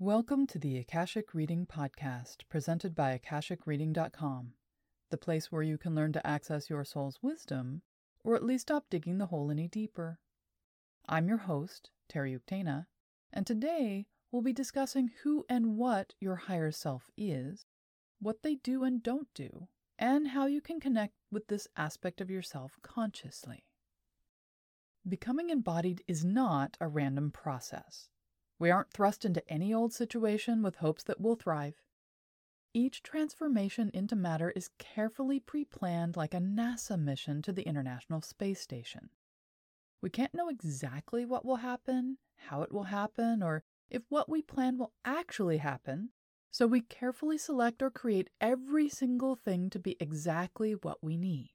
Welcome to the Akashic Reading Podcast, presented by AkashicReading.com, the place where you can learn to access your soul's wisdom, or at least stop digging the hole any deeper. I'm your host, Teri Uktena, and today we'll be discussing who and what your higher self is, what they do and don't do, and how you can connect with this aspect of yourself consciously. Becoming embodied is not a random process. We aren't thrust into any old situation with hopes that we'll thrive. Each transformation into matter is carefully pre planned like a NASA mission to the International Space Station. We can't know exactly what will happen, how it will happen, or if what we plan will actually happen, so we carefully select or create every single thing to be exactly what we need.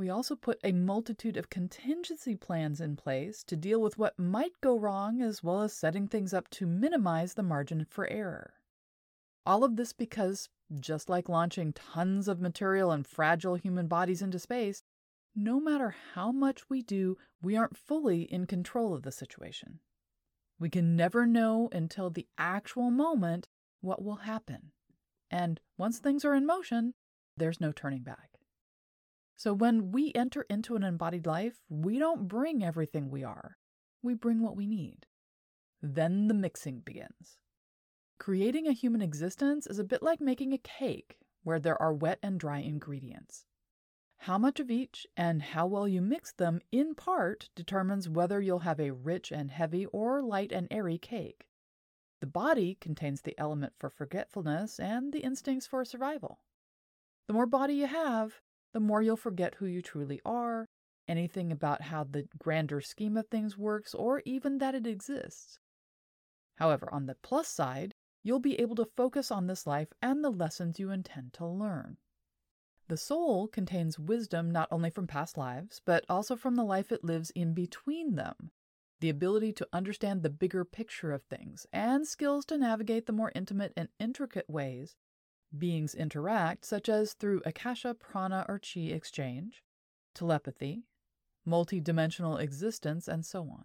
We also put a multitude of contingency plans in place to deal with what might go wrong, as well as setting things up to minimize the margin for error. All of this because, just like launching tons of material and fragile human bodies into space, no matter how much we do, we aren't fully in control of the situation. We can never know until the actual moment what will happen. And once things are in motion, there's no turning back. So when we enter into an embodied life, we don't bring everything we are, we bring what we need. Then the mixing begins. Creating a human existence is a bit like making a cake where there are wet and dry ingredients. How much of each and how well you mix them in part determines whether you'll have a rich and heavy or light and airy cake. The body contains the element for forgetfulness and the instincts for survival. The more body you have, the more you'll forget who you truly are, anything about how the grander scheme of things works, or even that it exists. However, on the plus side, you'll be able to focus on this life and the lessons you intend to learn. The soul contains wisdom not only from past lives, but also from the life it lives in between them, the ability to understand the bigger picture of things, and skills to navigate the more intimate and intricate ways beings interact, such as through akasha, prana, or chi exchange, telepathy, multi-dimensional existence, and so on.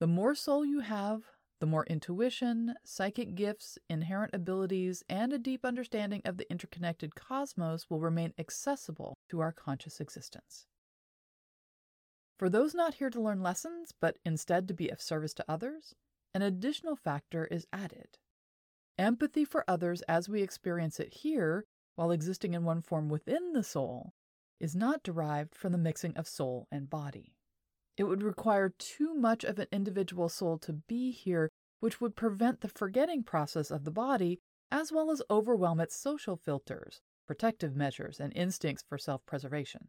The more soul you have, the more intuition, psychic gifts, inherent abilities, and a deep understanding of the interconnected cosmos will remain accessible to our conscious existence. For those not here to learn lessons, but instead to be of service to others, an additional factor is added Empathy for others as we experience it here, while existing in one form within the soul, is not derived from the mixing of soul and body. It would require too much of an individual soul to be here, which would prevent the forgetting process of the body, as well as overwhelm its social filters, protective measures, and instincts for self preservation.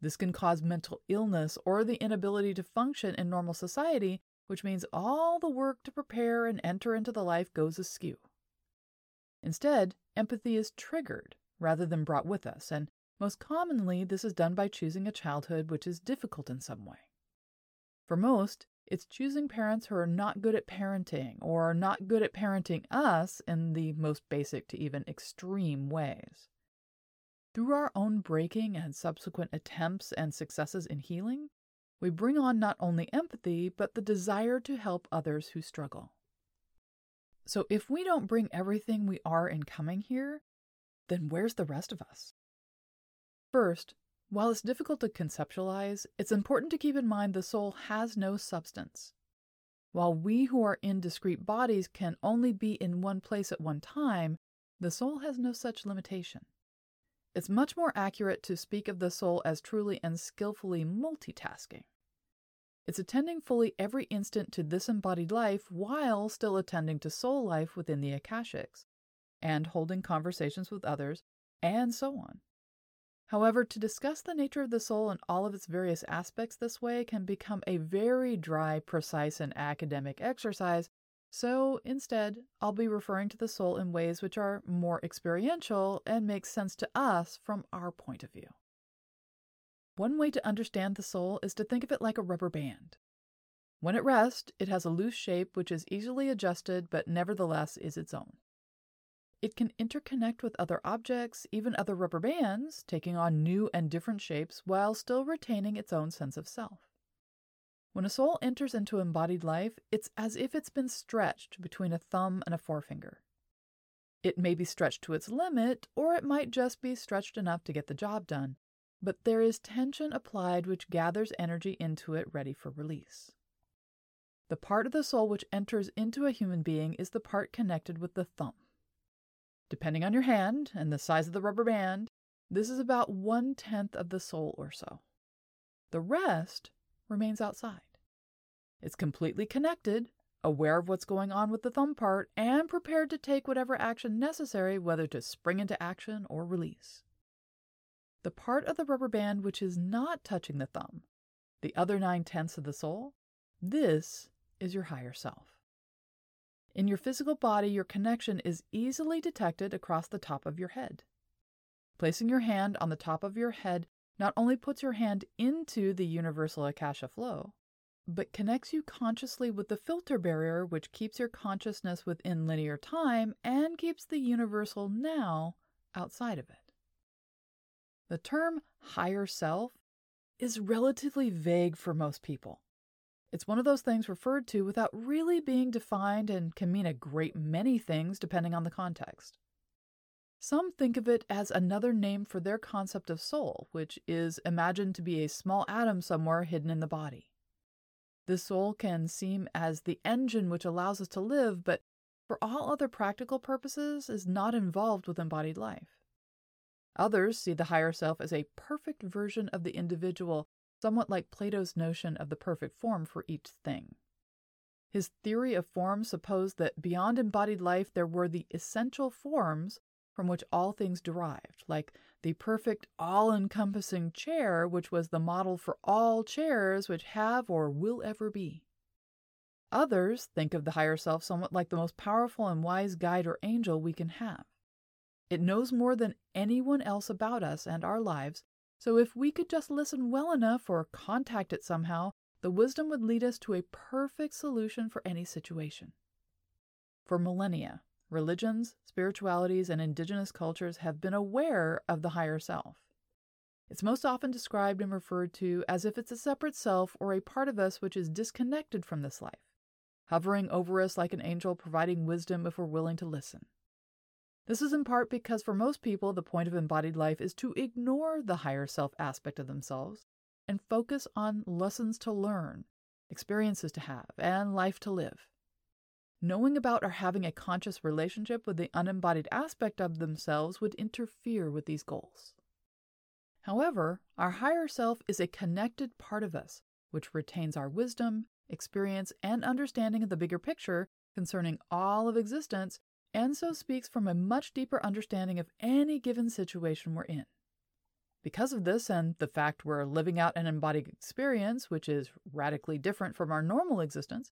This can cause mental illness or the inability to function in normal society which means all the work to prepare and enter into the life goes askew. Instead, empathy is triggered rather than brought with us, and most commonly this is done by choosing a childhood which is difficult in some way. For most, it's choosing parents who are not good at parenting or are not good at parenting us in the most basic to even extreme ways. Through our own breaking and subsequent attempts and successes in healing, we bring on not only empathy, but the desire to help others who struggle. So if we don't bring everything we are in coming here, then where's the rest of us? First, while it's difficult to conceptualize, it's important to keep in mind the soul has no substance. While we who are in discrete bodies can only be in one place at one time, the soul has no such limitation. It's much more accurate to speak of the soul as truly and skillfully multitasking. It's attending fully every instant to this embodied life while still attending to soul life within the Akashics, and holding conversations with others, and so on. However, to discuss the nature of the soul and all of its various aspects this way can become a very dry, precise, and academic exercise so instead, I'll be referring to the soul in ways which are more experiential and make sense to us from our point of view. One way to understand the soul is to think of it like a rubber band. When at rest, it has a loose shape which is easily adjusted but nevertheless is its own. It can interconnect with other objects, even other rubber bands, taking on new and different shapes while still retaining its own sense of self. When a soul enters into embodied life, it's as if it's been stretched between a thumb and a forefinger. It may be stretched to its limit, or it might just be stretched enough to get the job done, but there is tension applied which gathers energy into it ready for release. The part of the soul which enters into a human being is the part connected with the thumb. Depending on your hand and the size of the rubber band, this is about one tenth of the soul or so. The rest remains outside. It's completely connected, aware of what's going on with the thumb part, and prepared to take whatever action necessary, whether to spring into action or release. The part of the rubber band which is not touching the thumb, the other nine tenths of the soul, this is your higher self. In your physical body, your connection is easily detected across the top of your head. Placing your hand on the top of your head not only puts your hand into the universal Akasha flow, but connects you consciously with the filter barrier which keeps your consciousness within linear time and keeps the universal now outside of it. The term higher self is relatively vague for most people. It's one of those things referred to without really being defined and can mean a great many things depending on the context. Some think of it as another name for their concept of soul, which is imagined to be a small atom somewhere hidden in the body. The soul can seem as the engine which allows us to live, but for all other practical purposes is not involved with embodied life. Others see the higher self as a perfect version of the individual, somewhat like Plato's notion of the perfect form for each thing. His theory of form supposed that beyond embodied life there were the essential forms from which all things derived, like the perfect all encompassing chair, which was the model for all chairs which have or will ever be. Others think of the higher self somewhat like the most powerful and wise guide or angel we can have. It knows more than anyone else about us and our lives, so if we could just listen well enough or contact it somehow, the wisdom would lead us to a perfect solution for any situation. For millennia, religions, spiritualities, and indigenous cultures have been aware of the higher self. It's most often described and referred to as if it's a separate self or a part of us which is disconnected from this life, hovering over us like an angel providing wisdom if we're willing to listen. This is in part because for most people, the point of embodied life is to ignore the higher self aspect of themselves and focus on lessons to learn, experiences to have, and life to live. Knowing about or having a conscious relationship with the unembodied aspect of themselves would interfere with these goals. However, our higher self is a connected part of us, which retains our wisdom, experience, and understanding of the bigger picture concerning all of existence, and so speaks from a much deeper understanding of any given situation we're in. Because of this, and the fact we're living out an embodied experience, which is radically different from our normal existence,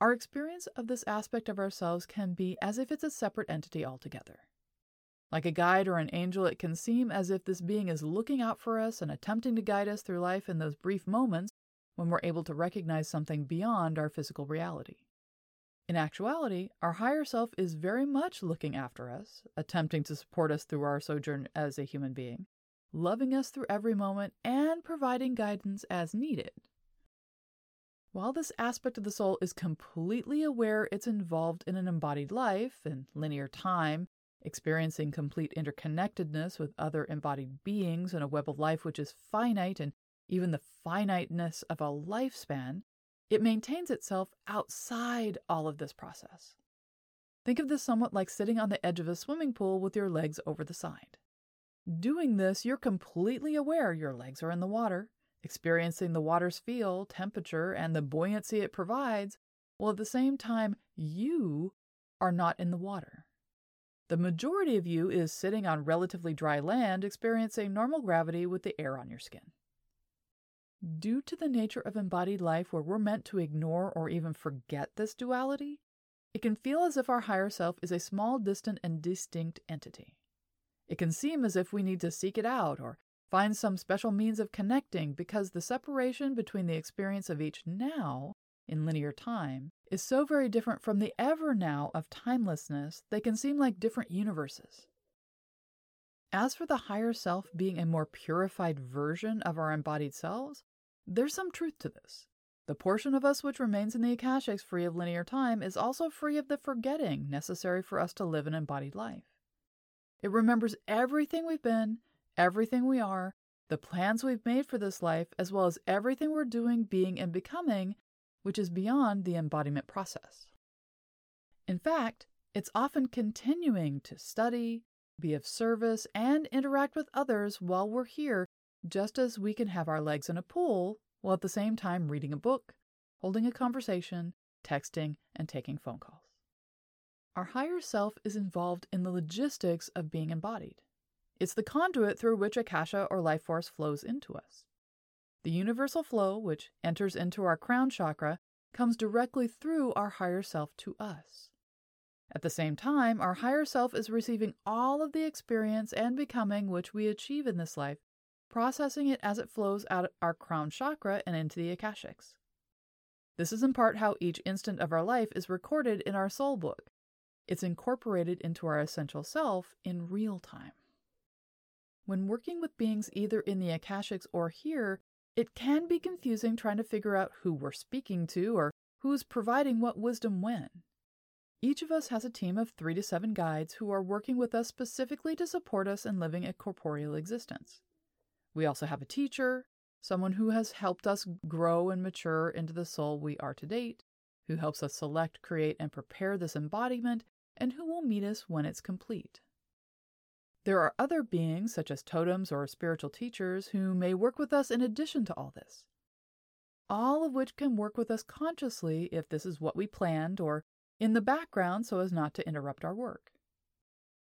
our experience of this aspect of ourselves can be as if it's a separate entity altogether. Like a guide or an angel, it can seem as if this being is looking out for us and attempting to guide us through life in those brief moments when we're able to recognize something beyond our physical reality. In actuality, our higher self is very much looking after us, attempting to support us through our sojourn as a human being, loving us through every moment, and providing guidance as needed. While this aspect of the soul is completely aware it's involved in an embodied life in linear time, experiencing complete interconnectedness with other embodied beings in a web of life which is finite and even the finiteness of a lifespan, it maintains itself outside all of this process. Think of this somewhat like sitting on the edge of a swimming pool with your legs over the side. Doing this, you're completely aware your legs are in the water, experiencing the water's feel, temperature, and the buoyancy it provides, while at the same time you are not in the water. The majority of you is sitting on relatively dry land experiencing normal gravity with the air on your skin. Due to the nature of embodied life where we're meant to ignore or even forget this duality, it can feel as if our higher self is a small, distant, and distinct entity. It can seem as if we need to seek it out or Find some special means of connecting because the separation between the experience of each now in linear time is so very different from the ever now of timelessness, they can seem like different universes. As for the higher self being a more purified version of our embodied selves, there's some truth to this. The portion of us which remains in the Akashics free of linear time is also free of the forgetting necessary for us to live an embodied life. It remembers everything we've been, everything we are, the plans we've made for this life, as well as everything we're doing, being, and becoming, which is beyond the embodiment process. In fact, it's often continuing to study, be of service, and interact with others while we're here, just as we can have our legs in a pool while at the same time reading a book, holding a conversation, texting, and taking phone calls. Our higher self is involved in the logistics of being embodied. It's the conduit through which Akasha or life force flows into us. The universal flow, which enters into our crown chakra, comes directly through our higher self to us. At the same time, our higher self is receiving all of the experience and becoming which we achieve in this life, processing it as it flows out of our crown chakra and into the Akashics. This is in part how each instant of our life is recorded in our soul book. It's incorporated into our essential self in real time. When working with beings either in the Akashics or here, it can be confusing trying to figure out who we're speaking to or who's providing what wisdom when. Each of us has a team of three to seven guides who are working with us specifically to support us in living a corporeal existence. We also have a teacher, someone who has helped us grow and mature into the soul we are to date, who helps us select, create, and prepare this embodiment, and who will meet us when it's complete. There are other beings, such as totems or spiritual teachers, who may work with us in addition to all this. All of which can work with us consciously if this is what we planned or in the background so as not to interrupt our work.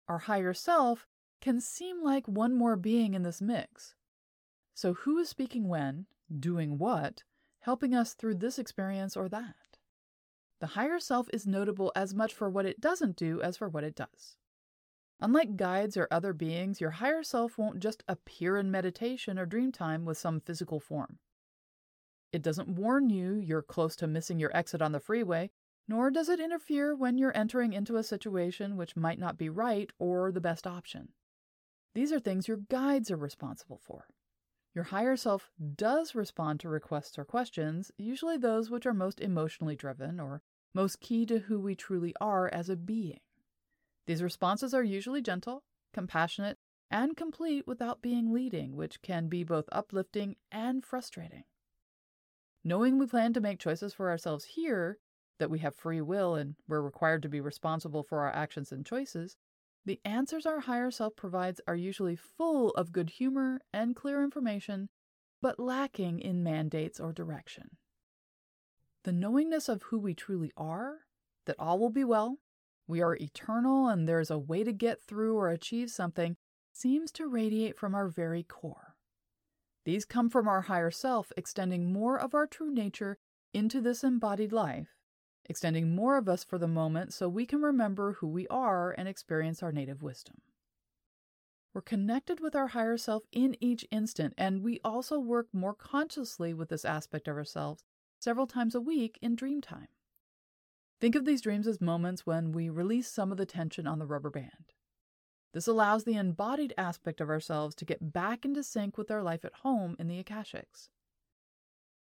Our higher self can seem like one more being in this mix. So, who is speaking when, doing what, helping us through this experience or that? The higher self is notable as much for what it doesn't do as for what it does. Unlike guides or other beings, your higher self won't just appear in meditation or dream time with some physical form. It doesn't warn you you're close to missing your exit on the freeway nor does it interfere when you're entering into a situation which might not be right or the best option. These are things your guides are responsible for. Your higher self does respond to requests or questions, usually those which are most emotionally driven or most key to who we truly are as a being. These responses are usually gentle, compassionate, and complete without being leading, which can be both uplifting and frustrating. Knowing we plan to make choices for ourselves here that we have free will and we're required to be responsible for our actions and choices, the answers our higher self provides are usually full of good humor and clear information, but lacking in mandates or direction. The knowingness of who we truly are, that all will be well, we are eternal and there's a way to get through or achieve something, seems to radiate from our very core. These come from our higher self, extending more of our true nature into this embodied life extending more of us for the moment so we can remember who we are and experience our native wisdom. We're connected with our higher self in each instant, and we also work more consciously with this aspect of ourselves several times a week in dream time. Think of these dreams as moments when we release some of the tension on the rubber band. This allows the embodied aspect of ourselves to get back into sync with our life at home in the Akashics.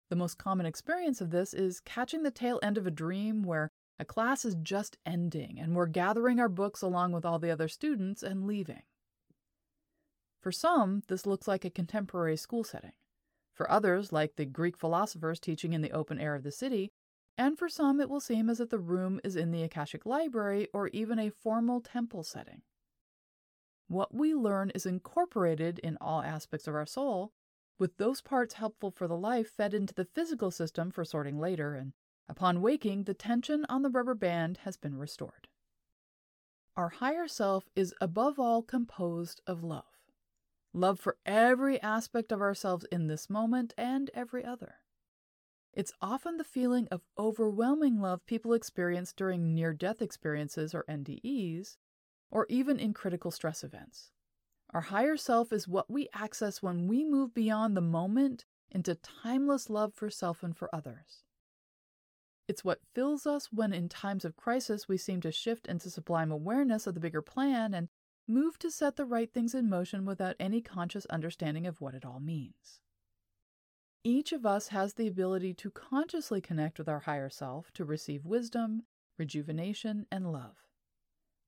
The most common experience of this is catching the tail end of a dream where a class is just ending and we're gathering our books along with all the other students and leaving. For some, this looks like a contemporary school setting. For others, like the Greek philosophers teaching in the open air of the city, and for some, it will seem as if the room is in the Akashic Library or even a formal temple setting. What we learn is incorporated in all aspects of our soul, with those parts helpful for the life fed into the physical system for sorting later, and upon waking, the tension on the rubber band has been restored. Our higher self is above all composed of love love for every aspect of ourselves in this moment and every other. It's often the feeling of overwhelming love people experience during near death experiences or NDEs, or even in critical stress events. Our higher self is what we access when we move beyond the moment into timeless love for self and for others. It's what fills us when, in times of crisis, we seem to shift into sublime awareness of the bigger plan and move to set the right things in motion without any conscious understanding of what it all means. Each of us has the ability to consciously connect with our higher self to receive wisdom, rejuvenation, and love.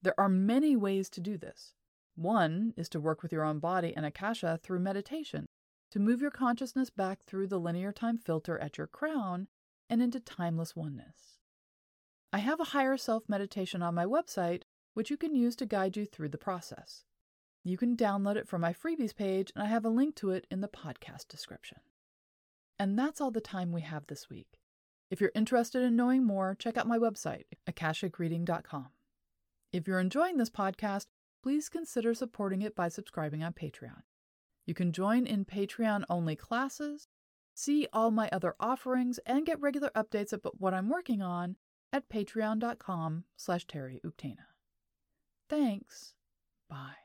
There are many ways to do this. One is to work with your own body and Akasha through meditation, to move your consciousness back through the linear time filter at your crown and into timeless oneness. I have a higher self meditation on my website, which you can use to guide you through the process. You can download it from my freebies page, and I have a link to it in the podcast description. And that's all the time we have this week. If you're interested in knowing more, check out my website, akashicreading.com. If you're enjoying this podcast, please consider supporting it by subscribing on Patreon. You can join in Patreon only classes, see all my other offerings, and get regular updates about what I'm working on at patreon.com slash Terry Thanks. Bye.